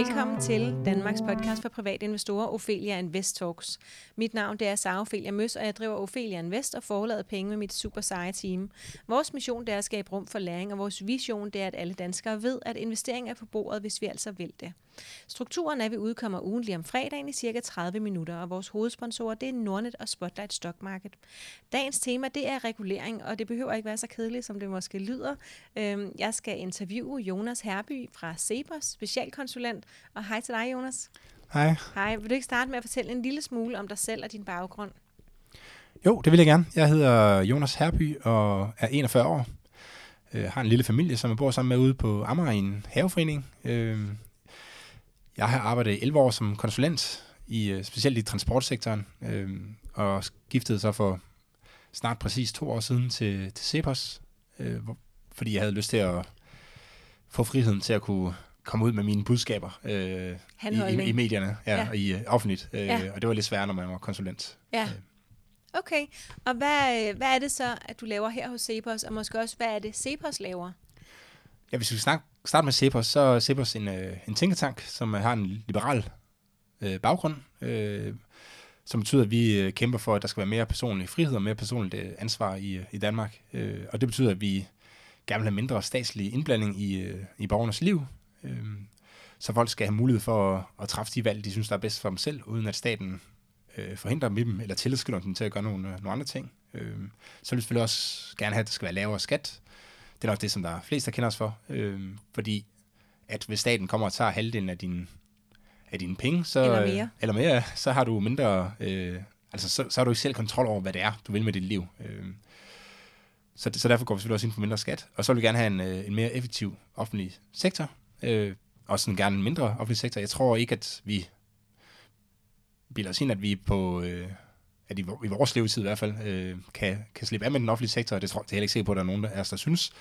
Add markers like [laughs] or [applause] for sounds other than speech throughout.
Velkommen til Danmarks podcast for private investorer, Ophelia Invest Talks. Mit navn det er Sara Ophelia Møs, og jeg driver Ophelia Invest og forlader penge med mit super seje team. Vores mission det er at skabe rum for læring, og vores vision det er, at alle danskere ved, at investering er på bordet, hvis vi altså vil det. Strukturen er, at vi udkommer ugentlig om fredagen i cirka 30 minutter, og vores hovedsponsorer det er Nordnet og Spotlight Stock Market. Dagens tema det er regulering, og det behøver ikke være så kedeligt, som det måske lyder. Øhm, jeg skal interviewe Jonas Herby fra Cepos, specialkonsulent. Og hej til dig, Jonas. Hej. Hej. Vil du ikke starte med at fortælle en lille smule om dig selv og din baggrund? Jo, det vil jeg gerne. Jeg hedder Jonas Herby og er 41 år. Jeg har en lille familie, som jeg bor sammen med ude på Amager i en haveforening. Øhm, jeg har arbejdet 11 år som konsulent, i, øh, specielt i transportsektoren, øhm, og skiftede så for snart præcis to år siden til, til Cepos, øh, fordi jeg havde lyst til at få friheden til at kunne komme ud med mine budskaber øh, i, i, i medierne ja, ja. og i uh, offentligt. Øh, ja. Og det var lidt sværere, når man var konsulent. Ja. Øh. Okay, og hvad, hvad er det så, at du laver her hos Cepos, og måske også, hvad er det, Cepos laver? Ja, hvis vi snakke, starte med Cepos, så er Cepos en, øh, en tænketank, som øh, har en liberal øh, baggrund, øh, som betyder, at vi øh, kæmper for, at der skal være mere personlig frihed og mere personligt øh, ansvar i, øh, i Danmark. Øh, og det betyder, at vi gerne vil have mindre statslig indblanding i, øh, i borgernes liv, øh, så folk skal have mulighed for at, at træffe de valg, de synes, der er bedst for dem selv, uden at staten øh, forhindrer dem i dem, eller tilskynder dem til at gøre nogle, øh, nogle andre ting. Øh, så vil vi selvfølgelig også gerne have, at der skal være lavere skat, det er nok det, som der er flest, der kender os for. Øh, fordi at hvis staten kommer og tager halvdelen af din af dine penge, så, eller mere, øh, eller mere så har du mindre, øh, altså så, så har du ikke selv kontrol over, hvad det er, du vil med dit liv. Øh, så, så derfor går vi selvfølgelig også ind for mindre skat. Og så vil vi gerne have en, øh, en mere effektiv offentlig sektor, øh, og sådan gerne en mindre offentlig sektor. Jeg tror ikke, at vi bilder os ind, at vi på... Øh, at i, i vores levetid i hvert fald, øh, kan, kan slippe af med den offentlige sektor, og det tror jeg heller ikke se på, at der er nogen af os, der synes.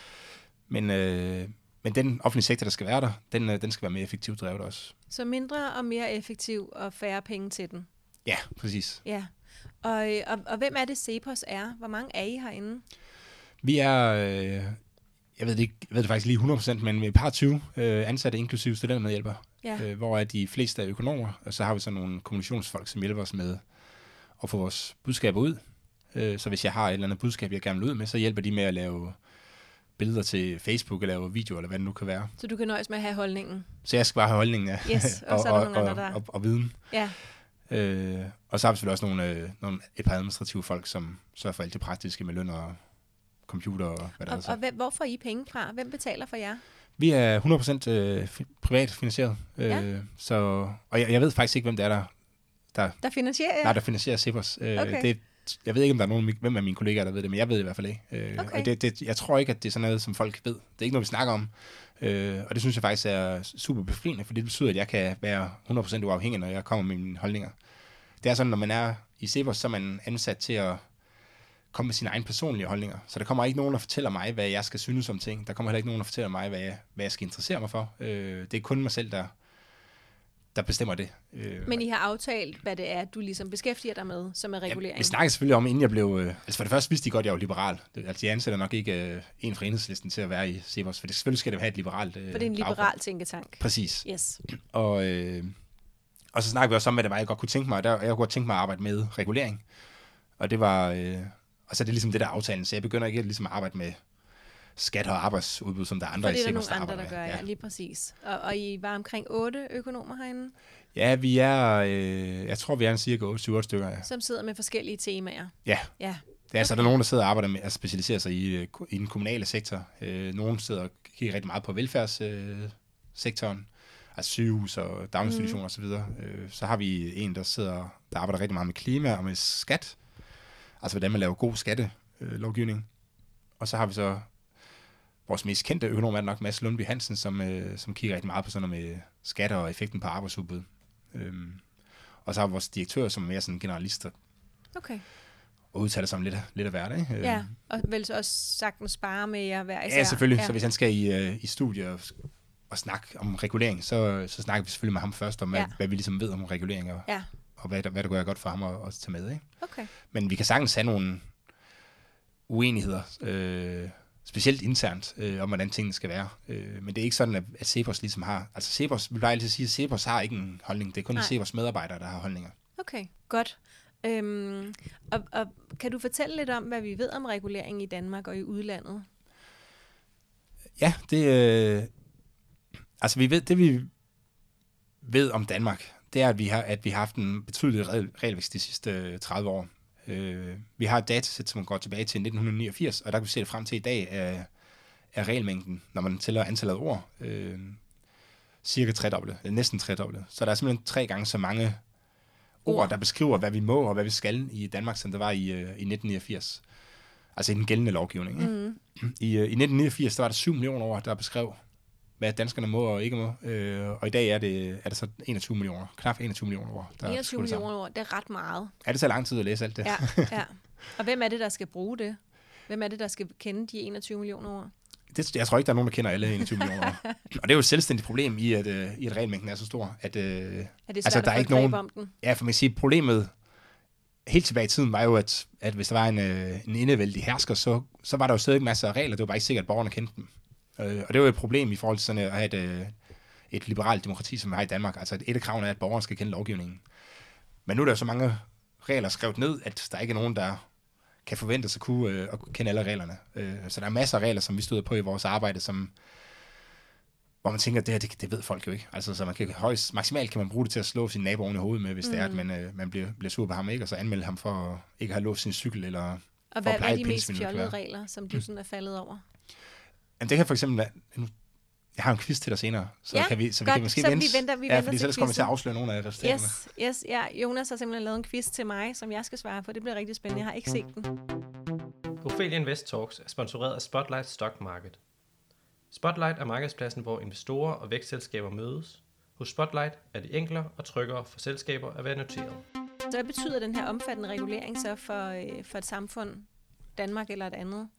Men, øh, men den offentlige sektor, der skal være der, den, øh, den skal være mere effektivt drevet også. Så mindre og mere effektiv og færre penge til den? Ja, præcis. Ja. Og, øh, og, og hvem er det, Cepos er? Hvor mange er I herinde? Vi er, øh, jeg ved det, ikke, jeg ved det faktisk lige 100%, men vi er et par 20 øh, ansatte, inklusive studentermedhjælpere, ja. øh, hvor er de fleste er økonomer, og så har vi så nogle kommunikationsfolk, som hjælper os med at få vores budskaber ud. Øh, så hvis jeg har et eller andet budskab, jeg gerne vil ud med, så hjælper de med at lave billeder til Facebook, eller lave videoer, eller hvad det nu kan være. Så du kan nøjes med at have holdningen? Så jeg skal bare have holdningen, ja. Yes, og, og [laughs] så er der og, nogle andre, der... og, og, og viden. Ja. Øh, og så har vi selvfølgelig også nogle, øh, nogle, et par administrative folk, som sørger for alt det praktiske med løn og computer og hvad der og, er. Og hvem, hvor får I penge fra? Hvem betaler for jer? Vi er 100% øh, privat finansieret. Øh, ja. så, og jeg, jeg ved faktisk ikke, hvem det er, der der, der finansierer ja. Nej, der finansierer Cepos. Øh, okay. det, jeg ved ikke, om der er nogen, hvem af mine kollegaer, der ved det, men jeg ved det i hvert fald ikke. Øh, okay. Og det, det, jeg tror ikke, at det er sådan noget, som folk ved. Det er ikke noget, vi snakker om. Øh, og det synes jeg faktisk er super befriende, for det betyder, at jeg kan være 100% uafhængig, når jeg kommer med mine holdninger. Det er sådan, når man er i Cepos, så er man ansat til at komme med sine egne personlige holdninger. Så der kommer ikke nogen, der fortæller mig, hvad jeg skal synes om ting. Der kommer heller ikke nogen, der fortæller mig, hvad jeg, hvad jeg skal interessere mig for. Øh, det er kun mig selv, der, der bestemmer det. Øh, Men I har aftalt, hvad det er, du ligesom beskæftiger dig med, som er regulering? Ja, vi snakkede selvfølgelig om, inden jeg blev... Øh, altså for det første vidste de godt, at jeg var liberal. Det, altså de ansætter nok ikke øh, en fra enhedslisten til at være i Severs, for det, selvfølgelig skal det have et liberalt øh, For det er en liberal baggrund. tænketank. Præcis. Yes. Og, øh, og så snakkede vi også om, hvad det var, jeg godt kunne tænke mig. Der, jeg kunne godt tænke mig at arbejde med regulering. Og det var... Øh, og så er det ligesom det der aftalen, så jeg begynder ikke ligesom at arbejde med skat og arbejdsudbud, som der er andre For det er der nogle andre, der gør, ja. ja, lige præcis. Og, og I var omkring otte økonomer herinde? Ja, vi er, øh, jeg tror, vi er en cirka 8-7 stykker, ja. Som sidder med forskellige temaer? Ja. ja. Det er, altså, der er nogen, der sidder og arbejder med at specialisere sig i, øh, i den kommunale sektor. Øh, nogen sidder og kigger rigtig meget på velfærdssektoren, øh, altså sygehus og daginstitutioner mm. osv. Så, øh, så har vi en, der sidder, der arbejder rigtig meget med klima og med skat. Altså, hvordan man laver god skattelovgivning. Øh, og så har vi så vores mest kendte økonom er nok Mads Lundby Hansen, som, øh, som kigger rigtig meget på sådan noget med skatter og effekten på arbejdsudbud. Øhm, og så har vi vores direktør, som er mere sådan generalister. Okay. Og udtaler sig om lidt, lidt af hverdag. Øhm. Ja, og vel så også sagtens spare med jer hver især. Ja, selvfølgelig. Ja. Så hvis han skal i, uh, i studie og, og snakke om regulering, så, så snakker vi selvfølgelig med ham først om, ja. hvad, hvad vi ligesom ved om regulering, og, ja. og hvad, der, hvad der går godt for ham at, at tage med. Ikke? Okay. Men vi kan sagtens have nogle uenigheder, øh, specielt internt, øh, om hvordan tingene skal være. Øh, men det er ikke sådan, at, at Cepos ligesom har... Altså Cepos, vi plejer altid at sige, at Cepos har ikke en holdning. Det er kun Nej. Cepos medarbejdere, der har holdninger. Okay, godt. Øhm, og, og kan du fortælle lidt om, hvad vi ved om regulering i Danmark og i udlandet? Ja, det... Øh, altså, vi ved, det vi ved om Danmark, det er, at vi har, at vi har haft en betydelig regelvækst de sidste 30 år. Øh, vi har et datasæt, som går tilbage til 1989, og der kan vi se det frem til i dag, er, er regelmængden, når man tæller antallet af ord, øh, cirka tredoblet, eller næsten tredoblet. Så der er simpelthen tre gange så mange ord, der beskriver, hvad vi må og hvad vi skal i Danmark, som der var i, øh, i 1989. Altså i den gældende lovgivning. Ikke? Mm. I, øh, I 1989 der var der 7 millioner ord, der beskrev, hvad danskerne må og ikke må. Øh, og i dag er det, er det så 21 millioner, knap 21 millioner ord. Der 21 millioner ord, det er ret meget. Er det så lang tid at læse alt det? Ja, [laughs] ja. Og hvem er det, der skal bruge det? Hvem er det, der skal kende de 21 millioner ord? Det, jeg tror ikke, der er nogen, der kender alle 21 millioner ord. Og det er jo et selvstændigt problem i, at, uh, i at regelmængden er så stor. At, uh, er det altså, der er ikke nogen, om den? Ja, for man kan sige, problemet helt tilbage i tiden var jo, at, at hvis der var en, uh, en indevældig hersker, så, så var der jo stadig masser af regler. Det var bare ikke sikkert, at borgerne kendte dem. Øh, og det er jo et problem i forhold til sådan at have et, øh, et liberalt demokrati, som vi har i Danmark. Altså et af kravene er, at borgerne skal kende lovgivningen. Men nu er der så mange regler skrevet ned, at der ikke er nogen, der kan forvente sig at kunne øh, at kende alle reglerne. Øh, så der er masser af regler, som vi støder på i vores arbejde, som, hvor man tænker, det her, det, det ved folk jo ikke. Altså, så man kan højst, maksimalt kan man bruge det til at slå sin nabo oven i hovedet med, hvis mm. det er, at mm. man, øh, man bliver, bliver sur på ham, ikke? og så anmelde ham for at ikke have låst sin cykel, eller og hvad, hvad er de mest fjollede regler, som du sådan er faldet over? Jamen, det kan for eksempel være, nu, jeg har en quiz til dig senere, så ja, kan vi, så godt, vi kan måske så vente. vi venter, vi ja, venter fordi så kommer vi til at afsløre nogle af resterende. Yes, yes, ja. Jonas har simpelthen lavet en quiz til mig, som jeg skal svare på. Det bliver rigtig spændende. Jeg har ikke set den. Ophelia Invest Talks er sponsoreret af Spotlight Stock Market. Spotlight er markedspladsen, hvor investorer og vækstselskaber mødes. Hos Spotlight er det enklere og tryggere for selskaber at være noteret. Så hvad betyder den her omfattende regulering så for, øh, for et samfund, Danmark eller et andet?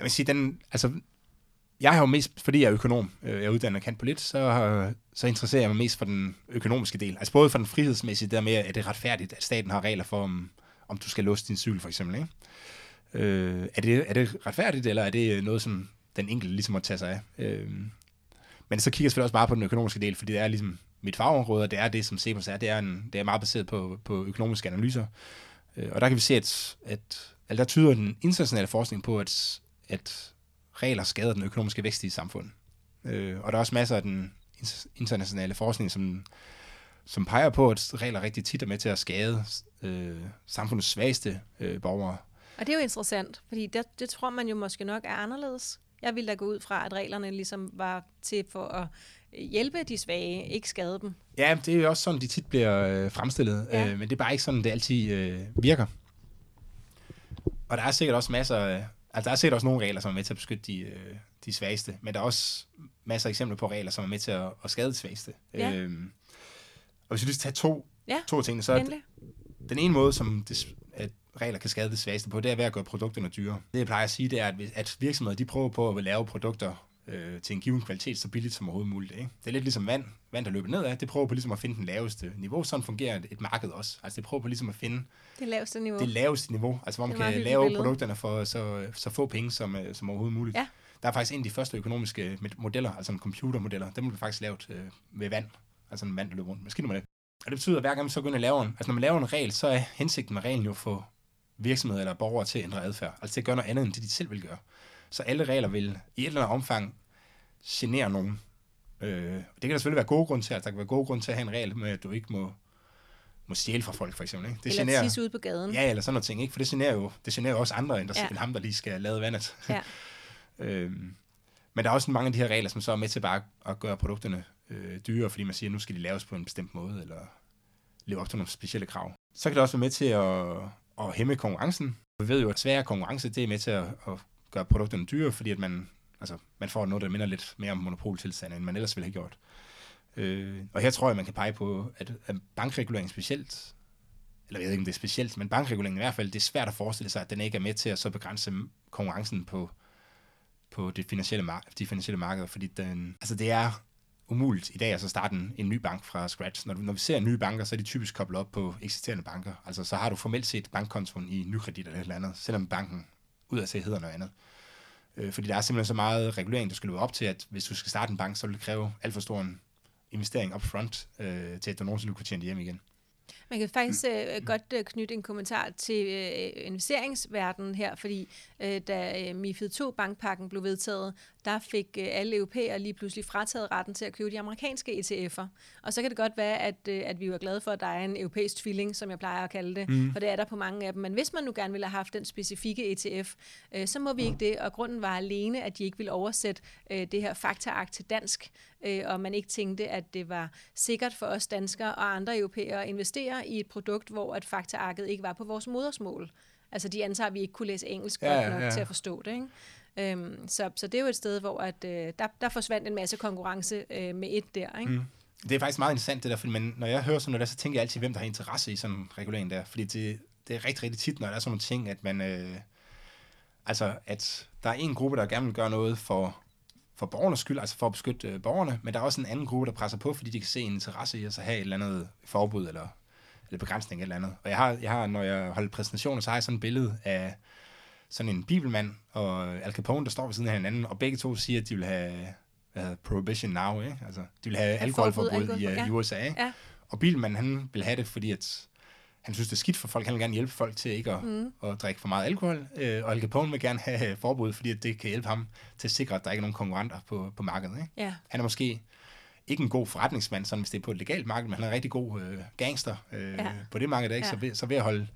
Jeg vil sige, den, altså, jeg har jo mest, fordi jeg er økonom, øh, jeg er uddannet kant på lidt, så, så interesserer jeg mig mest for den økonomiske del. Altså både for den frihedsmæssige, der med, at det er retfærdigt, at staten har regler for, om, om du skal låse din cykel, for eksempel. Ikke? Øh, er, det, er det retfærdigt, eller er det noget, som den enkelte ligesom må tage sig af? Øh, men så kigger jeg selvfølgelig også bare på den økonomiske del, fordi det er ligesom mit fagområde, og det er det, som Cepos er. Det er, en, det er meget baseret på, på økonomiske analyser. Øh, og der kan vi se, at, at, at der tyder den internationale forskning på, at at regler skader den økonomiske vækst i samfundet. Øh, og der er også masser af den internationale forskning, som, som peger på, at regler rigtig tit er med til at skade øh, samfundets svageste øh, borgere. Og det er jo interessant, fordi det, det tror man jo måske nok er anderledes. Jeg ville da gå ud fra, at reglerne ligesom var til for at hjælpe de svage, ikke skade dem. Ja, det er jo også sådan, de tit bliver øh, fremstillet, ja. øh, men det er bare ikke sådan, det altid øh, virker. Og der er sikkert også masser af Altså, der er sikkert også nogle regler, som er med til at beskytte de, øh, de svageste, men der er også masser af eksempler på regler, som er med til at, at skade de svageste. Ja. Øhm, og hvis vi lige tage to, ja, to ting, så det, den ene måde, som det, at regler kan skade de svageste på, det er ved at gøre produkterne dyre. Det jeg plejer at sige, det er, at, at virksomheder de prøver på at lave produkter, øh, til en given kvalitet så billigt som overhovedet muligt. Ikke? Det er lidt ligesom vand, vand der løber nedad. Det prøver på ligesom at finde den laveste niveau. Sådan fungerer et, et marked også. Altså det prøver på ligesom at finde det laveste niveau. Det laveste niveau, altså hvor man kan lave billede. produkterne for så, så få penge som, øh, som overhovedet muligt. Ja. Der er faktisk en af de første økonomiske modeller, altså en computermodeller, dem blev faktisk lavet øh, ved vand. Altså en vand, der løber rundt. Med det. Og det betyder, at hver gang man så går ind og laver en, altså når man laver en regel, så er hensigten med reglen jo at få virksomheder eller borgere til at ændre adfærd. Altså til at gøre noget andet, end det de selv vil gøre. Så alle regler vil i et eller andet omfang genere nogen. Øh, det kan der selvfølgelig være gode grunde til, at der kan være gode grunde til at have en regel med, at du ikke må, må stjæle fra folk, for eksempel. Ikke? Det eller generer, tisse ud på gaden. Ja, eller sådan noget ting, ikke? for det generer jo, det generer jo også andre, end, der, ja. end ham, der lige skal lade vandet. Ja. [laughs] øhm, men der er også mange af de her regler, som så er med til bare at gøre produkterne øh, dyre, fordi man siger, at nu skal de laves på en bestemt måde, eller leve op til nogle specielle krav. Så kan det også være med til at, at hæmme konkurrencen. Vi ved jo, at svær konkurrence, det er med til at, at gør produkterne dyre, fordi at man Altså, man får noget, der minder lidt mere om monopoltilstanden, end man ellers ville have gjort. Øh, og her tror jeg, man kan pege på, at, at bankregulering specielt, eller jeg ved ikke, om det er specielt, men bankregulering i hvert fald, det er svært at forestille sig, at den ikke er med til at så begrænse konkurrencen på, på det finansielle, mar- de finansielle markeder, fordi den, altså det er umuligt i dag at så starte en, en ny bank fra scratch. Når, når vi ser nye banker, så er de typisk koblet op på eksisterende banker. Altså så har du formelt set bankkontoen i nykredit eller et eller andet, selvom banken ud af sig hedder noget andet. Øh, fordi der er simpelthen så meget regulering, du skal løbe op til, at hvis du skal starte en bank, så vil det kræve alt for stor en investering up front, øh, til at du nogensinde kunne tjene det hjem igen. Man kan faktisk øh, godt øh, knytte en kommentar til øh, investeringsverdenen her, fordi øh, da øh, MIFID 2-bankpakken blev vedtaget, der fik øh, alle europæere lige pludselig frataget retten til at købe de amerikanske ETF'er. Og så kan det godt være, at, øh, at vi er glade for, at der er en europæisk tvilling, som jeg plejer at kalde det, mm. for det er der på mange af dem. Men hvis man nu gerne ville have haft den specifikke ETF, øh, så må vi ikke det, og grunden var alene, at de ikke ville oversætte øh, det her faktaakt til dansk, øh, og man ikke tænkte, at det var sikkert for os danskere og andre europæere at investere i et produkt, hvor at faktaarket ikke var på vores modersmål. Altså de antager, at vi ikke kunne læse engelsk Ja, godt nok ja. til at forstå det. Ikke? Øhm, så, så det er jo et sted, hvor at, øh, der, der forsvandt en masse konkurrence øh, med et der. Ikke? Mm. Det er faktisk meget interessant det der, fordi man, når jeg hører sådan noget der, så tænker jeg altid, hvem der har interesse i sådan en regulering der. Fordi det, det er rigtig, rigtig tit, når der er sådan nogle ting, at man... Øh, altså, at der er en gruppe, der gerne vil gøre noget for, for borgernes skyld, altså for at beskytte øh, borgerne, men der er også en anden gruppe, der presser på, fordi de kan se en interesse i at så have et eller andet forbud eller, eller begrænsning eller andet. Og jeg har, jeg har, når jeg holder præsentationer, så har jeg sådan et billede af sådan en bibelmand og Al Capone, der står ved siden af hinanden, og begge to siger, at de vil have hvad hedder, prohibition now, ikke? Altså, de vil have alkoholforbud forbud, i, ja. i. USA, ikke? Ja. Og Bilman, han vil have det, fordi at han synes, det er skidt for folk. Han vil gerne hjælpe folk til ikke at, mm. at drikke for meget alkohol. Øh, og Al Capone vil gerne have forbud, fordi at det kan hjælpe ham til at sikre, at der ikke er nogen konkurrenter på, på markedet. Ikke? Ja. Han er måske ikke en god forretningsmand, sådan hvis det er på et legalt marked, men han er en rigtig god øh, gangster øh, Ja. ja. på det marked. Ikke? Ja. Så, ved, så ved at holde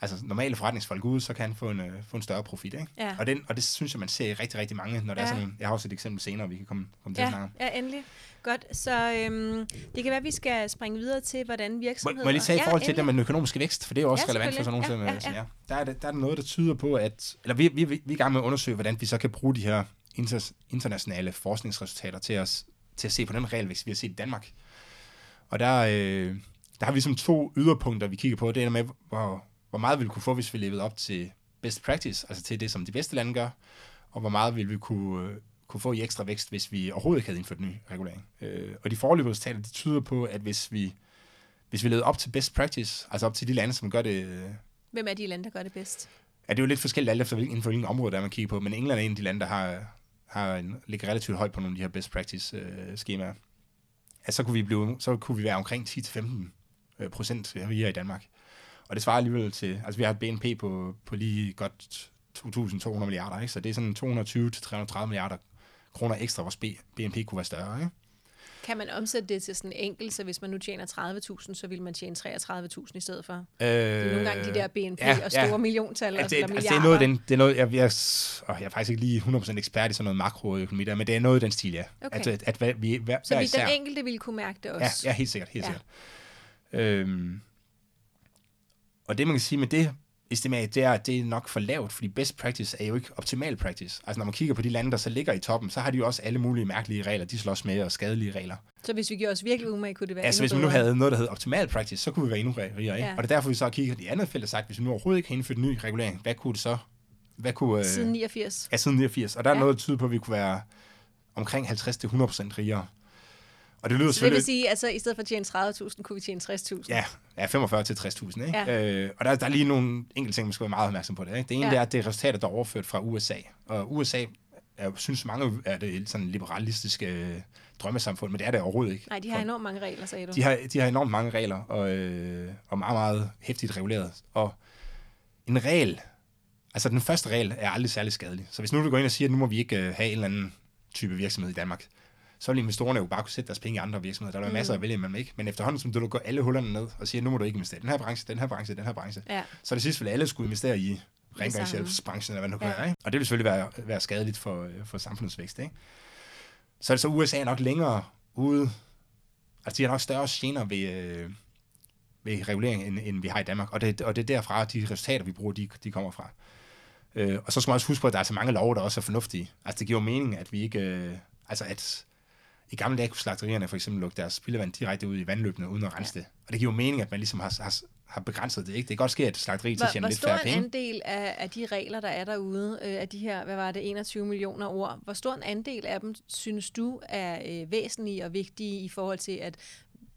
altså, normale forretningsfolk ude, så kan han få en, øh, få en større profit. Ikke? Ja. Og, den, og det synes jeg, man ser i rigtig, rigtig mange, når der Ja. er sådan, jeg har også et eksempel senere, vi kan komme, komme til at snakke Ja, om. ja, endelig. Godt, så øhm, det kan være, at vi skal springe videre til, hvordan virksomheder... må jeg lige tage i forhold til ja, det med den økonomiske vækst, for det er jo også Ja, ja, relevant for sådan nogle Ja, ja, ja, ja, ja. ja. Der, er, det- der er der noget, der tyder på, at... Eller vi, vi, vi er i gang med at undersøge, hvordan vi så kan bruge de her inter, internationale forskningsresultater til at, til at se på den realvækst, vi har set i Danmark. Og der, øh, der har vi som to yderpunkter, vi kigger på. Det er med, hvor, hvor meget vi ville kunne få, hvis vi levede op til best practice, altså til det, som de bedste lande gør, og hvor meget ville vi kunne, øh, kunne få i ekstra vækst, hvis vi overhovedet ikke havde indført ny regulering. Øh, og de foreløbige resultater, de tyder på, at hvis vi hvis vi levede op til best practice, altså op til de lande, som gør det, Hvem er de lande, der gør det bedst? er det jo lidt forskelligt alt efter, hvilken, inden for hvilken område, der er, man kigger på, men England er en af de lande, der har, har en, ligger relativt højt på nogle af de her best practice øh, skemaer. at så kunne vi, blive, så kunne vi være omkring 10-15 øh, procent øh, rigere i Danmark. Og det svarer alligevel til, altså vi har et BNP på, på lige godt 2.200 milliarder, ikke? så det er sådan 220-330 milliarder kroner ekstra, vores BNP kunne være større. Ikke? Kan man omsætte det til sådan enkelt, så hvis man nu tjener 30.000, så vil man tjene 33.000 i stedet for? Øh, Det er nogle gange de der BNP ja, og store ja. milliontal Ja, og det, eller altså, det er noget den, det er noget, jeg, jeg, åh, jeg er faktisk ikke lige 100% ekspert i sådan noget makroøkonomi der, men det er noget af den stil, ja. Okay. At, at, at hvad vi hver, så vi, især, den enkelte ville kunne mærke det ja, også? ja, helt sikkert, helt Ja. ja. sikkert. Øhm, og det man kan sige med det estimat, det er, at det er nok for lavt, fordi best practice er jo ikke optimal practice. Altså når man kigger på de lande, der så ligger i toppen, så har de jo også alle mulige mærkelige regler, de slås med, og skadelige regler. Så hvis vi gjorde os virkelig umage, kunne det være Altså hvis man nu havde noget, der hed optimal practice, så kunne vi være endnu rigere, ikke? Ja. Og det er derfor, vi så har kigget i andet felt og sagt, hvis vi nu overhovedet ikke har indført ny regulering, hvad kunne det så? Hvad kunne, øh, Siden 89. Ja, siden 89. Og der er Ja. noget, der tyder på, at vi kunne være omkring 50-100% rigere. Og det lyder Så det vil sige, altså i stedet for at tjene 30.000, kunne vi tjene 60.000? Ja, ja 45 til 60.000, ikke? Ja. Øh, og der, der er lige nogle enkelte ting, man skal være meget opmærksom på det. Ikke? Det ene Ja. det er, at det er resultater, der er overført fra USA. Og USA er, synes mange er det sådan liberalistiske øh, drømmesamfund, men det er det overhovedet ikke. Nej, de har enormt mange regler, sagde du. de har, de har enormt mange regler, og, øh, og meget, meget hæftigt reguleret. Og en regel, altså den første regel er aldrig særlig skadelig. Så hvis nu du går ind og siger, at nu må vi ikke øh, have en eller anden type virksomhed i Danmark, så vil investorerne jo bare kunne sætte deres penge i andre virksomheder. Der er mm. masser at vælge imellem, ikke? Men efterhånden, som du lukker alle hullerne ned og siger, nu må du ikke investere i den her branche, den her branche, den her branche, Ja. så det sidste vil alle skulle investere i rengøringshjælpsbranchen, eller hvad nu kan Ja. være. Ikke? Og det vil selvfølgelig være, være skadeligt for, øh, for samfundets vækst. Ikke? Så er det så USA er nok længere ude, altså de har nok større gener ved, øh, ved regulering, end, end vi har i Danmark. Og det, og det er derfra, de resultater, vi bruger, de, de kommer fra. Øh, og så skal man også huske på, at der er så mange love, der også er fornuftige. Altså det giver mening, at vi ikke... Øh, altså at i gamle dage kunne slagterierne for eksempel lukke deres spildevand direkte ud i vandløbene, uden at rense det. Og det giver jo mening, at man ligesom har, har, har begrænset det. Ikke? Det kan godt ske, at slagteri til Hvor, tjener hvor lidt stor færre en penge. andel af, af de regler, der er derude, øh, af de her, hvad var det, 21 millioner ord, hvor stor en andel af dem synes du er øh, væsentlige og vigtige i forhold til at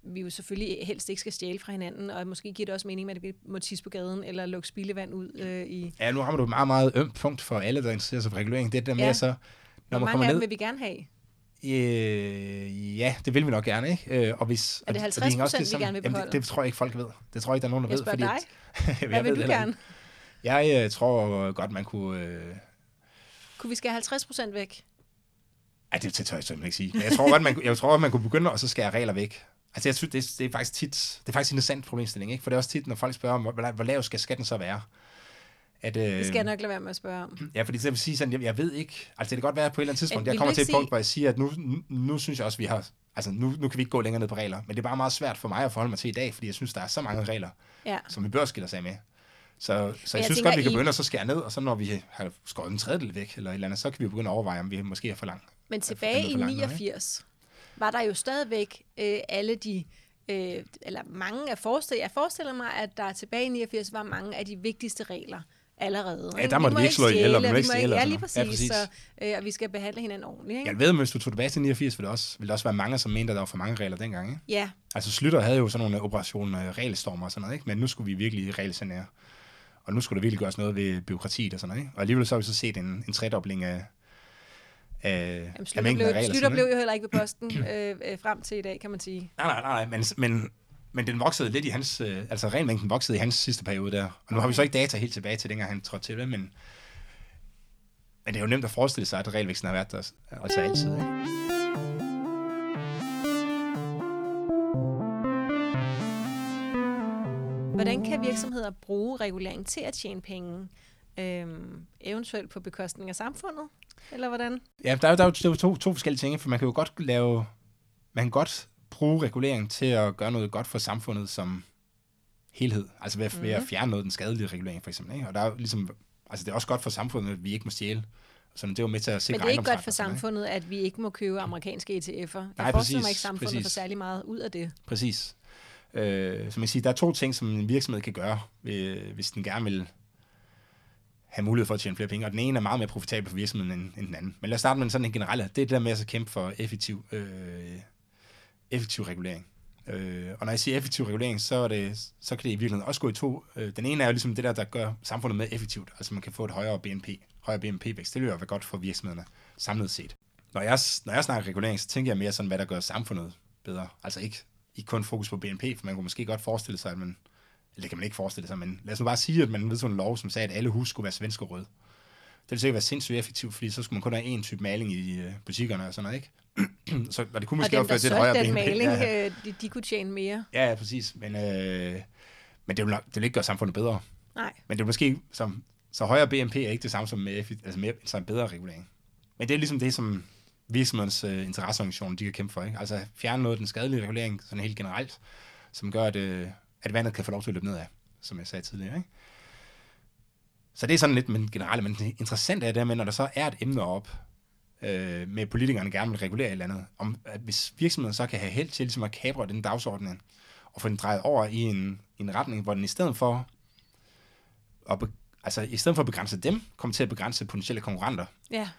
vi jo selvfølgelig helst ikke skal stjæle fra hinanden, og måske giver det også mening med, at vi må tisse på gaden, eller lukke spildevand ud øh, i... Ja, nu har du et meget, meget ømt punkt for alle, der interesserer sig for regulering. Det er der med Ja. så, når Hvor man mange kommer af dem ned... vil vi gerne have? Øh, ja, det vil vi nok gerne, ikke? Øh, og hvis, Er det og 50% hænger også lidt vi sammen- gerne vil Jamen, beholde? det, det, tror jeg ikke, folk ved. Det tror jeg ikke, der er nogen, der Jeg ved. spørger dig. at- [laughs] Hvad vil ved du det gerne? Jeg øh, tror godt, man kunne... Øh, Kunne vi skære 50 procent væk? ej, det tør jeg simpelthen ikke sige. Men jeg tror godt, man, jeg tror man kunne begynde at så skære regler væk. Altså, jeg synes, det, det, er faktisk tit, det er faktisk en interessant problemstilling, ikke? For det er også tit, når folk spørger, om, hvor, hvor lav skal skatten så være? At, øh, Det skal jeg nok lade være med at spørge om. [clears throat] Ja, fordi det vil sige sådan, jeg, jeg ved ikke, altså det kan godt være på et eller andet tidspunkt, jeg kommer til et ikke punkt, sige- hvor jeg siger, at nu, nu, nu synes jeg også, vi har, altså nu, nu kan vi ikke gå længere ned på regler, men det er bare meget svært for mig at forholde mig til i dag, fordi jeg synes, der er så mange regler, Ja. som vi bør skille os af med. Så, så jeg, jeg synes tænker, godt, vi kan begynde at så skære ned, og så når vi har skåret en tredjedel væk, eller et eller andet, så kan vi begynde at overveje, om vi måske er for langt. Men tilbage i for langt nu, ikke? 89 var der jo stadigvæk øh, alle de, øh, eller mange af forestil, jeg forestiller mig, at der tilbage i 89 var mange af de vigtigste regler allerede. Ja, der måtte vi ikke slå ihjel, og vi må ikke må stjæle Ja, lige præcis. Ja, præcis. Så, øh, og vi skal behandle hinanden ordentligt. Ikke? Jeg ved, hvis du tog tilbage til 89, ville det også, ville der også være mange, som mente, at der var for mange regler dengang. Ikke? Ja, Altså Slytter havde jo sådan nogle operationer, øh, regelstormer og sådan noget, ikke? men nu skulle vi virkelig regelsanere. Og nu skulle der virkelig gøres noget ved byråkratiet og sådan noget. Ikke? Og alligevel så har vi så set en, en tredobling af, af, Jamen, af Slytter, mængden blev, af regler. Slytter blev jo heller ikke ved posten [clears throat] øh, øh, frem til i dag, kan man sige. Nej, nej, nej, men, men, men den voksede lidt i hans, øh, altså regelmængden voksede i hans sidste periode der. Og nu har vi så ikke data helt tilbage til, dengang han trådte til det, men, men det er jo nemt at forestille sig, at regelvæksten har været der altså altid. Ikke? Hvordan kan virksomheder bruge regulering til at tjene penge? Øhm, eventuelt på bekostning af samfundet? Eller hvordan? Ja, der er, jo- der er jo to, to forskellige ting, for man kan jo godt lave, man kan godt bruge regulering til at gøre noget godt for samfundet som helhed. Altså ved, mm. ved at fjerne noget af den skadelige regulering, for eksempel. Ikke? Og der er ligesom, altså det er også godt for samfundet, at vi ikke må stjæle. Så det er jo med til at sikre Men det er ikke godt for samfundet, at vi ikke må købe amerikanske ETF'er. Jeg Nej, forestiller mig ikke, samfundet præcis. får særlig meget ud af det. Præcis. Øh, så man kan sige, der er to ting, som en virksomhed kan gøre, ved, hvis den gerne vil have mulighed for at tjene flere penge. Og den ene er meget mere profitabel for virksomheden end, end den anden. Men lad os starte med sådan en generelle. Det er det der med at så kæmpe for effektiv, øh, effektiv regulering. Øh, og når jeg siger effektiv regulering, så, er det, så kan det i virkeligheden også gå i to. Øh, den ene er jo ligesom det der, der gør samfundet mere effektivt. Altså man kan få et højere BNP, højere BNP-vækst. Det vil jo være godt for virksomhederne samlet set. Når jeg, når jeg snakker regulering, så tænker jeg mere sådan, hvad der gør samfundet bedre. Altså ikke, ikke kun fokus på BNP, for man kunne måske godt forestille sig, at man, eller det kan man ikke forestille sig, men lad os nu bare sige, at man vedtog en lov, som sagde, at alle hus skulle være svenske røde. Det ville sikkert være sindssygt effektivt, fordi så skulle man kun have én type maling i øh, butikkerne og sådan noget, ikke? [clears throat] så, og det kunne Og måske dem, også der et højere den [laughs] maling, Ja, øh, de, de kunne tjene mere. Ja, ja, præcis. Men, øh, men det, vil, det vil ikke gøre samfundet bedre. Nej. Men det er måske, som, så højere BNP er ikke det samme som med, effi- altså mere, så en bedre regulering. Men det er ligesom det, som virksomhedens øh, interesseorganisationer, de kan kæmpe for. Ikke? Altså fjerne noget af den skadelige regulering, sådan helt generelt, som gør, at, øh, at vandet kan få lov til at løbe nedad, som jeg sagde tidligere. Ikke? Så det er sådan lidt men generelt, men det interessante er det, med, når der så er et emne op, øh, med politikerne gerne vil regulere et eller andet, om, at hvis virksomheden så kan have held til ligesom at kapre den dagsorden, og få den drejet over i en, en retning, hvor den i stedet for at, be, altså, i stedet for at begrænse dem, kommer til at begrænse potentielle konkurrenter, Ja.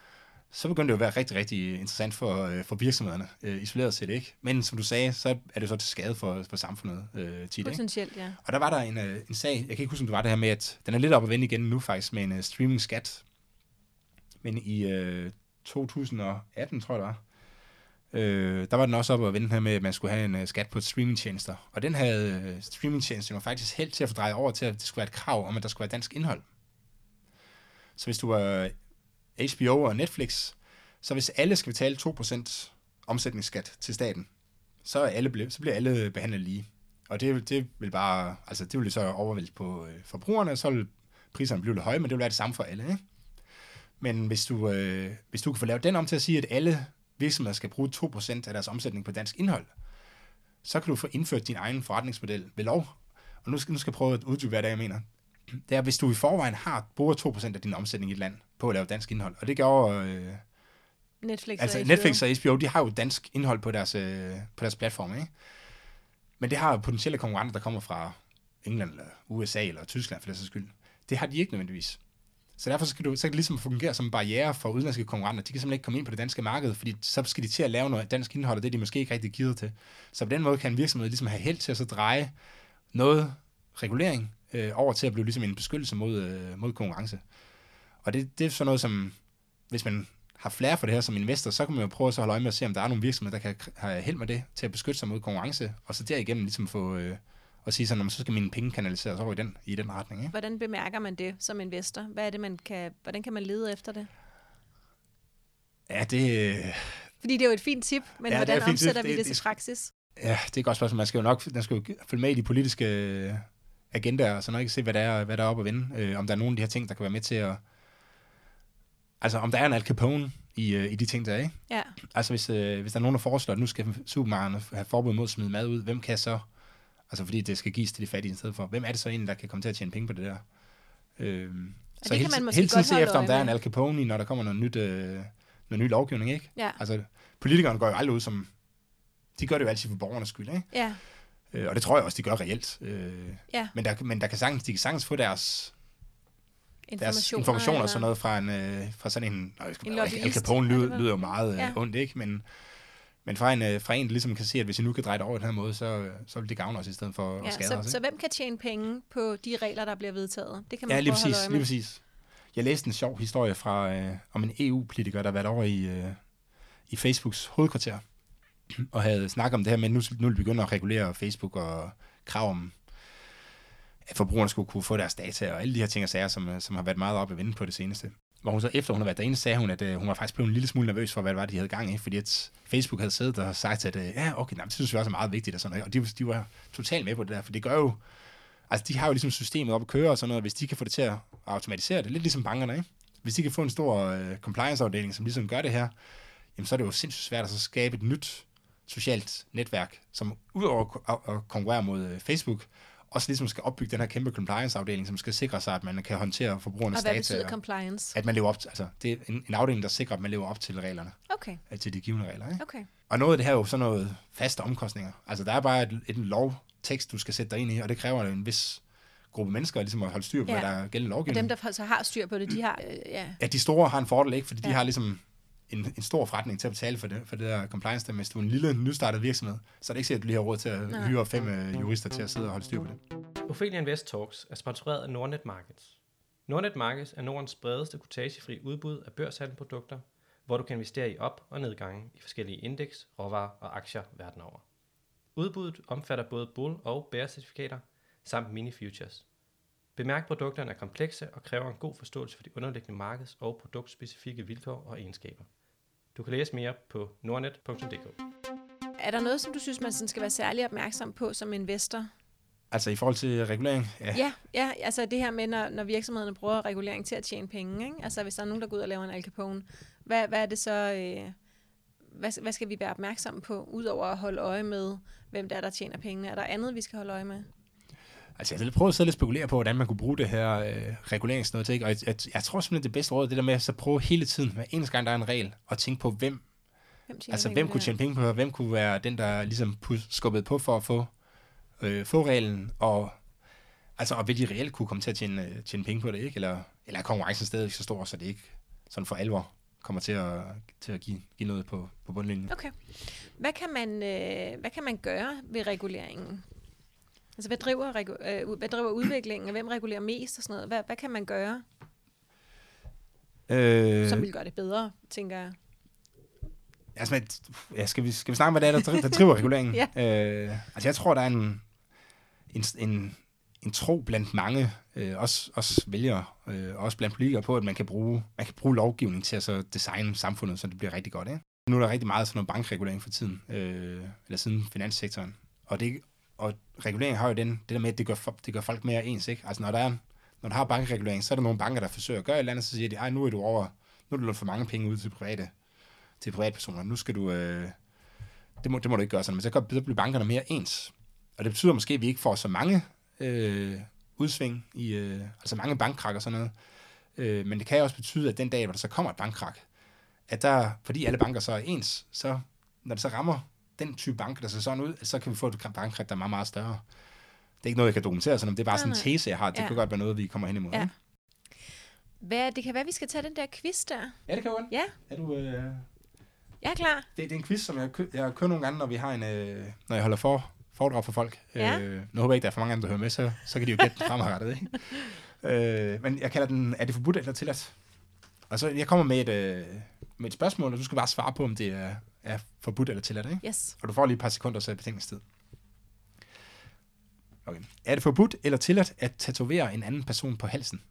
så begynder det jo at være rigtig, rigtig interessant for, øh, for virksomhederne, øh, isoleret set ikke. Men som du sagde, så er det så til skade for, for samfundet øh, tit. Ikke? Potentielt, ja. Og der var der en, øh, en sag, jeg kan ikke huske, om det var det her med, at den er lidt op at vende igen nu faktisk, med en øh, streaming-skat. Men i øh, 2018, tror jeg det var, øh, der var den også op og vente her med, at man skulle have en uh, skat på streamingtjenester. Og den havde øh, uh, streamingtjenester var faktisk helt til at fordreje over til, at det skulle være et krav om, at der skulle være dansk indhold. Så hvis du øh, var HBO og Netflix, så hvis alle skal betale 2% omsætningsskat til staten, så, er alle, ble- så bliver alle behandlet lige. Og det, det vil bare, altså det vil så overvælde på øh, forbrugerne, og så vil priserne blive lidt høje, men det vil være det samme for alle. Ikke? Men hvis du, øh, hvis du kan få lavet den om til at sige, at alle virksomheder skal bruge 2% af deres omsætning på dansk indhold, så kan du få indført din egen forretningsmodel ved lov. Og nu skal, nu skal jeg prøve at uddybe, hvad det er, jeg mener. [clears throat] Det er, hvis du i forvejen har, bruger 2% af din omsætning i et land på at lave dansk indhold, og det gør øh, Netflix altså og Netflix og HBO, de har jo dansk indhold på deres, øh, på deres platforme, ikke? Men det har potentielle konkurrenter, der kommer fra England eller USA eller Tyskland for sags skyld. Det har de ikke nødvendigvis. Så derfor skal, du, så kan det ligesom fungere som en barriere for udenlandske konkurrenter. De kan simpelthen ikke komme ind på det danske marked, fordi så skal de til at lave noget dansk indhold, og det er de måske ikke rigtig givet til. Så på den måde kan en virksomhed ligesom have held til at så dreje noget regulering øh, over til at blive ligesom en beskyttelse mod, øh, mod konkurrence. Og det, det er sådan noget, som hvis man har flere for det her som investor, så kan man jo prøve at så holde øje med at se, om der er nogle virksomheder, der kan have held med det til at beskytte sig mod konkurrence, og så derigennem ligesom få, øh, og sige sådan, så skal mine penge kanaliseres over i den, i den retning. Ikke? Hvordan bemærker man det som investor? Hvad er det, man kan, hvordan kan man lede efter det? Ja, det... Fordi det er jo et fint tip, men Ja, det hvordan et fint tip. omsætter vi Det- det, det- til praksis? Ja, det er et godt spørgsmål. Man skal jo nok man skal jo følge med i de politiske øh, agendaer, og så nok ikke se, hvad der er, hvad der er oppe at vinde. Øh, om der er nogle af de her ting, der kan være med til at... Altså, om der er en Al Capone i, øh, i de ting, der er, ikke? Ja, Altså, hvis, øh, hvis der er nogen, der foreslår, at nu skal supermarkederne have forbud mod at smide mad ud, hvem kan så... Altså, fordi det skal gives til de fattige i stedet for. Hvem er det så egentlig, der kan komme til at tjene penge på det der? Øh, så kan hele, man måske hele tiden se efter, om der er en. Al Capone når der kommer noget nyt, øh, noget ny lovgivning, ikke? ja, Altså, politikerne går jo aldrig ud som... De gør det jo altid for borgernes skyld, ikke? ja, Øh, og det tror jeg også, de gør reelt. Øh, ja. men, der, men der kan sagtens, de kan sagtens få deres, deres Informationer, informationer og sådan noget fra, en, øh, fra sådan en... Øh, En Al Capone er det lyder, lyder jo meget øh, Ja. ondt, ikke? Men, men fra en, øh, fra en, ligesom kan se, at hvis I nu kan dreje det over i den her måde, så, øh, så vil det gavne os i stedet for at Ja, skade så, os. så Ikke? hvem kan tjene penge på de regler, der bliver vedtaget? Det kan man Ja, lige at præcis, lige præcis. Jeg læste en sjov historie fra, øh, om en EU-politiker, der har været over i, øh, i Facebooks hovedkvarter, og havde snakket om det her med, at nu, nu vil de begynde at regulere Facebook og krav om, at forbrugerne skulle kunne få deres data og alle de her ting og sager, som, øh, som har været meget op at vinde på det seneste. Hvor hun så efter hun havde været derinde, sagde hun, at øh, hun var faktisk blevet en lille smule nervøs for, hvad det var, de havde gang i, fordi at Facebook havde siddet og sagt, at øh, ja, okay, nej, det synes vi også er meget vigtigt og sådan noget. Og de, de var totalt med på det der, for det gør jo, altså de har jo ligesom systemet op at køre og sådan noget, hvis de kan få det til at automatisere det, lidt ligesom bankerne, ikke? Hvis de kan få en stor øh, compliance-afdeling, som ligesom gør det her, jamen så er det jo sindssygt svært at så skabe et nyt socialt netværk, som udover at, at konkurrere mod øh, Facebook, også ligesom skal opbygge den her kæmpe compliance-afdeling, som skal sikre sig, at man kan håndtere forbrugernes Og hvad data. betyder og compliance? at man lever op til, altså det er en, en afdeling, der sikrer, at man lever op til reglerne, Okay, øh, til de givende regler. Ikke? okay. Og noget af det her er jo sådan noget faste omkostninger. Altså der er bare et, et lovtekst, du skal sætte dig ind i, og det kræver en vis gruppe mennesker ligesom at holde styr på, Ja. hvad der er gældende Og lovgivning. dem, der så har styr på det, de har... Øh, ja. Ja, de store har en fordel, ikke? Fordi de Ja. har ligesom en, en stor forretning til at betale for det, for det der compliance der. Hvis du er en lille, nystartet virksomhed, så er det ikke sikkert, at du lige har råd til at Nej. hyre fem øh, jurister til at sidde og holde styr på det. Ophelia Invest Talks er sponsoreret af Nordnet Markets. Nordnet Markets er Nordens bredeste kutagefri udbud af børshandelprodukter, hvor du kan investere i op- og nedgange i forskellige indeks, råvarer og aktier verden over. Udbuddet omfatter både bull- og bear-certifikater samt mini-futures. Bemærk, produkterne er komplekse og kræver en god forståelse for de underliggende markeds- og produktspecifikke vilkår og egenskaber. Du kan læse mere på nordnet.dk. Er der noget, som du synes, man sådan skal være særlig opmærksom på som investor? Altså i forhold til regulering, ja. Ja, ja altså det her med, når, når virksomhederne bruger regulering til at tjene penge. Ikke? Altså hvis der er nogen, der går ud og laver en Al Capone, hvad, hvad er det så... Øh, hvad, hvad skal vi være opmærksomme på, udover at holde øje med, hvem der er, der tjener pengene? Er der andet, vi skal holde øje med? Altså, jeg har prøvet at sidde lidt spekulere på, hvordan man kunne bruge det her øh, reguleringsnød til, ikke? og jeg, jeg, jeg tror simpelthen, det bedste råd er det der med at så prøve hele tiden, hver eneste gang, der er en regel, og tænke på, hvem, Hvem altså, hvem kunne det tjene penge på, og hvem kunne være den, der ligesom skubbede på for at få, øh, få reglen, og altså, og vil de reelt kunne komme til at tjene, øh, tjene penge på det, ikke? Eller, eller er konkurrencen stadig så stor, så det ikke sådan for alvor kommer til at, til at give, give noget på, på bundlinjen. Okay. Hvad kan, man, øh, hvad kan man gøre ved reguleringen? Altså, hvad driver, øh, hvad driver udviklingen, og hvem regulerer mest og sådan noget? Hvad, hvad kan man gøre, Øh, som vil gøre det bedre, tænker jeg? Altså, men, ja, skal, vi, skal vi snakke om, hvad det er, der, der driver reguleringen? [laughs] Ja. øh, altså, jeg tror, der er en, en, en, en tro blandt mange, øh, også, også vælgere, øh, også blandt politikere, på, at man kan bruge, man kan bruge lovgivning til at så designe samfundet, så det bliver rigtig godt. Ikke? Nu er der rigtig meget sådan noget bankregulering for tiden, øh, eller siden finanssektoren. Og, det, og regulering har jo den, det der med, at det gør, det gør folk mere ens. Ikke? Altså, når der er når du har bankregulering, så er der nogle banker, der forsøger at gøre et eller andet, så siger de, ej, nu er du over, nu er du lånt for mange penge ud til private til privatpersoner. Nu skal du... Øh, det, må, det må du ikke gøre sådan, men så, kan, så bliver bankerne mere ens. Og det betyder måske, at vi ikke får så mange øh, udsving, i, øh, altså mange bankkrak og sådan noget. Øh, men det kan også betyde, at den dag, hvor der så kommer et bankkrak, at der, fordi alle banker så er ens, så når det så rammer den type bank, der ser sådan ud, så kan vi få et bankkrak, der er meget, meget større. Det er ikke noget, jeg kan dokumentere sådan, det er bare Nej, sådan en tese, jeg har. Det Ja. kan godt være noget, vi kommer hen imod. Ja. ikke? Hvad, det kan være, vi skal tage den der quiz der. Ja, det kan godt. Ja, Er du, øh... jeg er klar. det, det er en quiz, som jeg, kø- jeg kører nogle gange, når vi har en, øh, når jeg holder for, foredrag for folk. Ja. Øh, nu håber jeg ikke, der er for mange andre, der hører med, så, så kan de jo gætte den fremadrettet. Ikke? [laughs] Øh, men jeg kalder den, er det forbudt eller tilladt? Og så jeg kommer med et, øh, med et spørgsmål, og du skal bare svare på, om det er, er forbudt eller tilladt. Ikke? Yes. Og du får lige et par sekunder så betænkningstid. Okay. Er det forbudt eller tilladt at tatovere en anden person på halsen?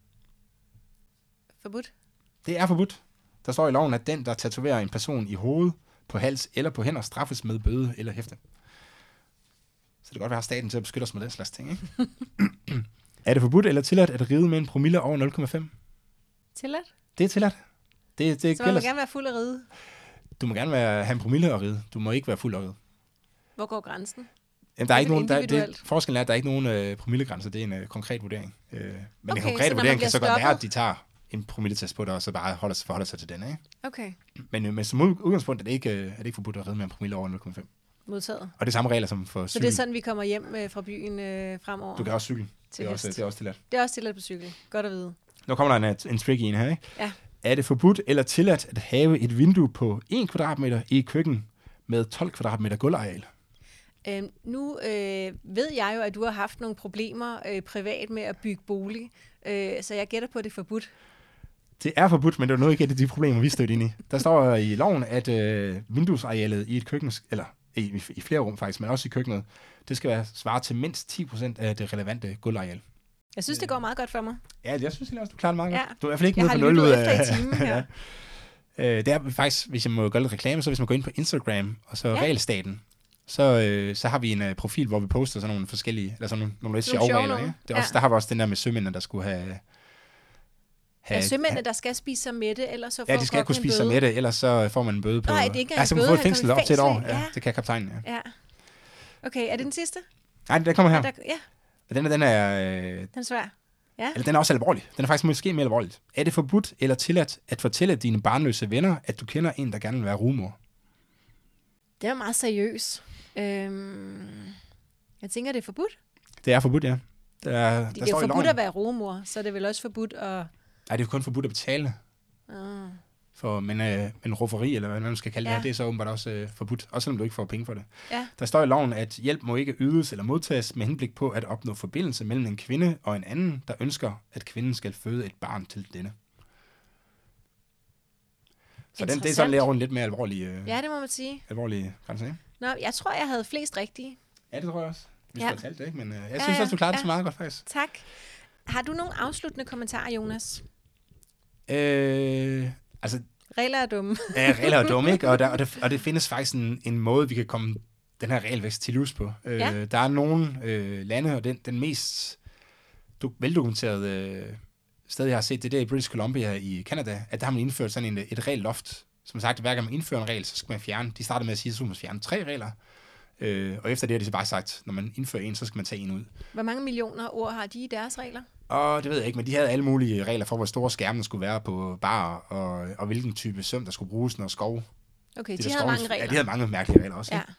Forbudt. Det er forbudt. Der står i loven, at den, der tatoverer en person i hovedet, på hals eller på hænder, straffes med bøde eller hæfte. Så det kan godt være, at staten til at beskytte os mod den slags ting, ikke? [coughs] er det forbudt eller tilladt at ride med en promille over 0,5? Tilladt. Det er tilladt. Det, det Så må man gælder. gerne være fuld af ride. Du må gerne være, have en promille og ride. Du må ikke være fuld og ride. Hvor går grænsen? Jamen, der er er ikke nogen, der, det, forskellen er, at der er ikke nogen øh, promillegrænse. Det er en øh, konkret vurdering. Øh, men Okay, en så konkret når man vurdering kan så godt være, stoppet- at de tager en promilletest på dig, og så bare holder, forholder sig til den. Ikke? Okay. Men, øh, men som ud- udgangspunkt er det ikke, øh, er det ikke forbudt at ride med en promille over 0,5. Modtaget. Og det er samme regler som for Så cykel. det er sådan, vi kommer hjem øh, fra byen øh, fremover. Du kan også cykle. Til Det er, også, det er også tilladt. Det er også tilladt på cykel. Godt at vide. Nu kommer der en, en tricky en her, ikke? Ja. Er det forbudt eller tilladt at have et vindue på 1 kvadratmeter i et køkken med 12 kvadratmeter gulvareal? Øhm, nu øh, ved jeg jo, at du har haft nogle problemer øh, privat med at bygge bolig, øh, så jeg gætter på, at det er forbudt. Det er forbudt, men det er noget ikke et af de problemer, vi stødte ind i. Der står i loven, at øh, vinduesarealet i et køkken, eller i, i flere rum faktisk, men også i køkkenet, det skal være svare til mindst 10% af det relevante gulvareal. Jeg synes, det går meget godt for mig. Ja, jeg synes også, du klarer det meget Ja. godt. Du er i hvert fald ikke Jeg nede har på 0 lyttet ud af... i timen [laughs] her. Øh, det er faktisk, hvis jeg må gøre lidt reklame, så hvis man går ind på Instagram, og så Ja. ja. Regelstaten, så, øh, så har vi en uh, profil, hvor vi poster sådan nogle forskellige, eller sådan nogle, nogle lidt sjove regler. Ikke? Det er Ja. også, Der har vi også den der med sømændene, der skulle have... Er sømændene, der skal spise sig med det, ellers så får Ja, de skal kunne spise sig det, ellers så får man en bøde på... Nej, det er ikke ja, en så man bøde, får et fængsel op til et år. Ja, ja. det kan kaptajnen, ja. Ja. Okay, er det den sidste? Nej, der kommer her. Er der, ja, Den, er- den er... Øh, den er svær. Ja. eller den er også alvorlig. Den er faktisk måske mere alvorlig. Er det forbudt eller tilladt at fortælle dine barnløse venner, at du kender en, der gerne vil være rumor? Det er meget seriøs. Øhm, jeg tænker, det er forbudt. Det er forbudt, ja. Der, der Det er forbudt at være rumor, så er det vel også forbudt at... Nej, det er kun forbudt at betale Uh, for, men, øh, men rufferi, eller hvad man skal kalde det Ja. her, det er så åbenbart også øh, forbudt, også selvom du ikke får penge for det. ja, Der står i loven, at hjælp må ikke ydes eller modtages med henblik på at opnå forbindelse mellem en kvinde og en anden, der ønsker, at kvinden skal føde et barn til denne. Så den, det er sådan lidt en lidt mere alvorlig, øh, ja, det må man sige. alvorlig grænse, ikke? Nå, jeg tror, jeg havde flest rigtige. Ja, det tror jeg også. Vi Ja. skulle have talt det, ikke? Men øh, jeg Ja, synes ja, også, du klarede det ja. så meget godt, faktisk. Tak. Har du nogle afsluttende kommentarer, Jonas? Øh, altså, Regler er dumme. Ja, regler er dumme, ikke? Og, der, og, det, og det [laughs] findes faktisk en, en måde, vi kan komme den her regelvækst til livs på. Øh, Ja. Der er nogle øh, lande, og den, den mest du, veldokumenterede øh, sted, jeg har set, det er der i British Columbia i Canada, at der har man indført sådan en, et regelloft. Som sagt, hver gang man indfører en regel, så skal man fjerne, de starter med at sige, at så skal man fjerne tre regler. Øh, og efter det har de så bare sagt, når man indfører en, så skal man tage en ud. Hvor mange millioner ord har de i deres regler? Og det ved jeg ikke, men de havde alle mulige regler for, hvor store skærmene skulle være på bar, og, og hvilken type søm, der skulle bruges, når skov Okay, de de der havde skove- mange regler. Ja, de havde mange mærkelige regler også. Ja. Ja.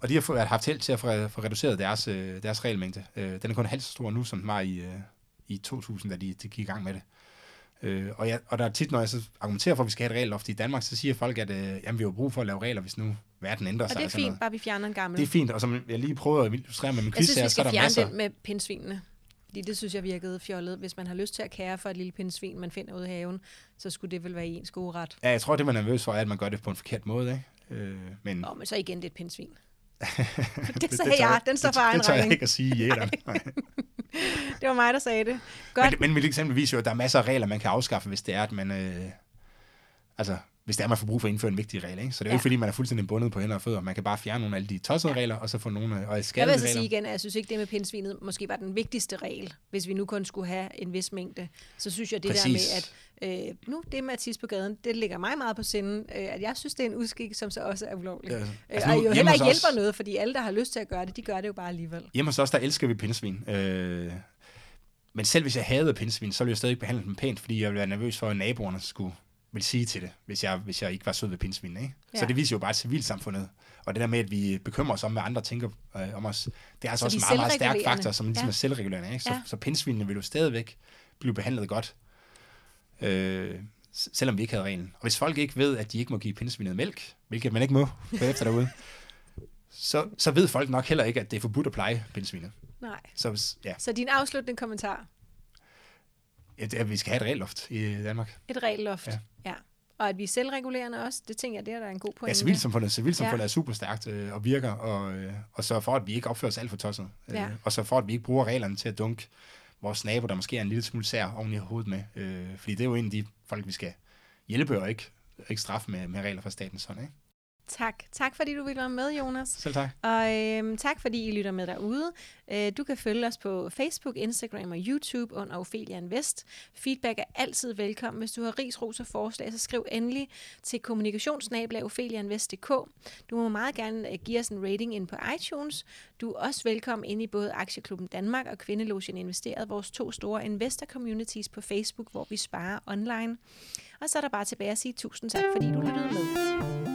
Og de har fået, haft held til at få, få reduceret deres, øh, deres regelmængde. Øh, den er kun halvt så stor nu, som den var i, øh, i 2000, da de, de gik i gang med det. Øh, og, jeg, og der er tit, når jeg så argumenterer for, at vi skal have et regelloft i Danmark, så siger folk, at øh, jamen, vi har brug for at lave regler, hvis nu verden ændrer Og sig. det er sådan fint, bare vi fjerner en gammel. Det er fint, og som jeg lige prøvede at illustrere med min jeg quiz synes, her, vi så er skal der fjerne masser. den med pindsvinene. Fordi det synes jeg virkede fjollet. Hvis man har lyst til at kære for et lille pindsvin, man finder ude i haven, så skulle det vel være ens gode ret. Ja, jeg tror, det man er nervøs for, er, at man gør det på en forkert måde. Ikke? Øh, men Nå, men så igen, det er et pindsvin. [laughs] det, det sagde jeg. Den står det, for egen det tør jeg ikke at sige i æderen. [laughs] Det var mig, der sagde det. Godt. Men, men mit eksempel viser jo, at der er masser af regler, man kan afskaffe, hvis det er, at man... Øh, altså, hvis det er, man får brug for at indføre en vigtig regel. Ikke? Så det er jo Ja. ikke, fordi man er fuldstændig bundet på hænder og fødder. Man kan bare fjerne nogle af alle de tossede regler, og så få nogle øh, og Jeg vil altså sige igen, at jeg synes ikke, det med pindsvinet måske var den vigtigste regel. Hvis vi nu kun skulle have en vis mængde, så synes jeg, det Præcis. der med, at øh, nu det med at tisse på gaden, det ligger mig meget på sinden, øh, at jeg synes, det er en uskik, som så også er ulovlig. Ja, Ja, altså, altså, nu og jo heller ikke os- hjælper noget, fordi alle, der har lyst til at gøre det, de gør det jo bare alligevel. Hjemme hos os, der elsker vi pindsvin. Øh, men selv hvis jeg havde pindsvin, så ville jeg stadig behandle dem pænt, fordi jeg ville være nervøs for, at naboerne skulle vil sige til det, hvis jeg, hvis jeg ikke var sød ved pindsvin. Ikke? Ja. Så det viser jo bare civilsamfundet. Og det der med, at vi bekymrer os om, hvad andre tænker øh, om os, det er altså Så også en meget, meget stærk faktor, som ligesom Ja. er selvregulerende. Ikke? Så, Ja. så pindsvinene vil jo stadigvæk blive behandlet godt. øh, selvom vi ikke havde reglen. Og hvis folk ikke ved, at de ikke må give pindsvinet mælk, hvilket man ikke må efter derude, så, så ved folk nok heller ikke, at det er forbudt at pleje pindsvinet. Nej. Så ja, Så din afsluttende kommentar. At, at vi skal have et regelloft i Danmark. Et regelloft. Ja. Ja. Og at vi er selvregulerende også, det tænker jeg, det er der en god pointe. Ja, civilsamfundet, civilsamfundet Ja. er super stærkt øh, og virker, og, øh, og så for, at vi ikke opfører os alt for tosset. Øh, Ja. Og så for, at vi ikke bruger reglerne til at dunke vores nabo, der måske er en lille smule sær oven i hovedet med. Øh, fordi det er jo en af de folk, vi skal hjælpe og ikke, ikke straffe med, med regler fra statens hånd. Ikke? Tak. Tak fordi du ville være med, Jonas. Selv tak. Og øhm, tak fordi I lytter med derude. Øh, du kan følge os på Facebook, Instagram og YouTube under Ophelia Invest. Feedback er altid velkommen. Hvis du har ris, ros og forslag, så skriv endelig til kommunikationsnabelag.opheliainvest.dk. Du må meget gerne øh, give os en rating ind på iTunes. Du er også velkommen ind i både Aktieklubben Danmark og Kvindelogien Investeret, vores to store investor communities på Facebook, hvor vi sparer online. Og så er der bare tilbage at sige tusind tak, fordi du lyttede med.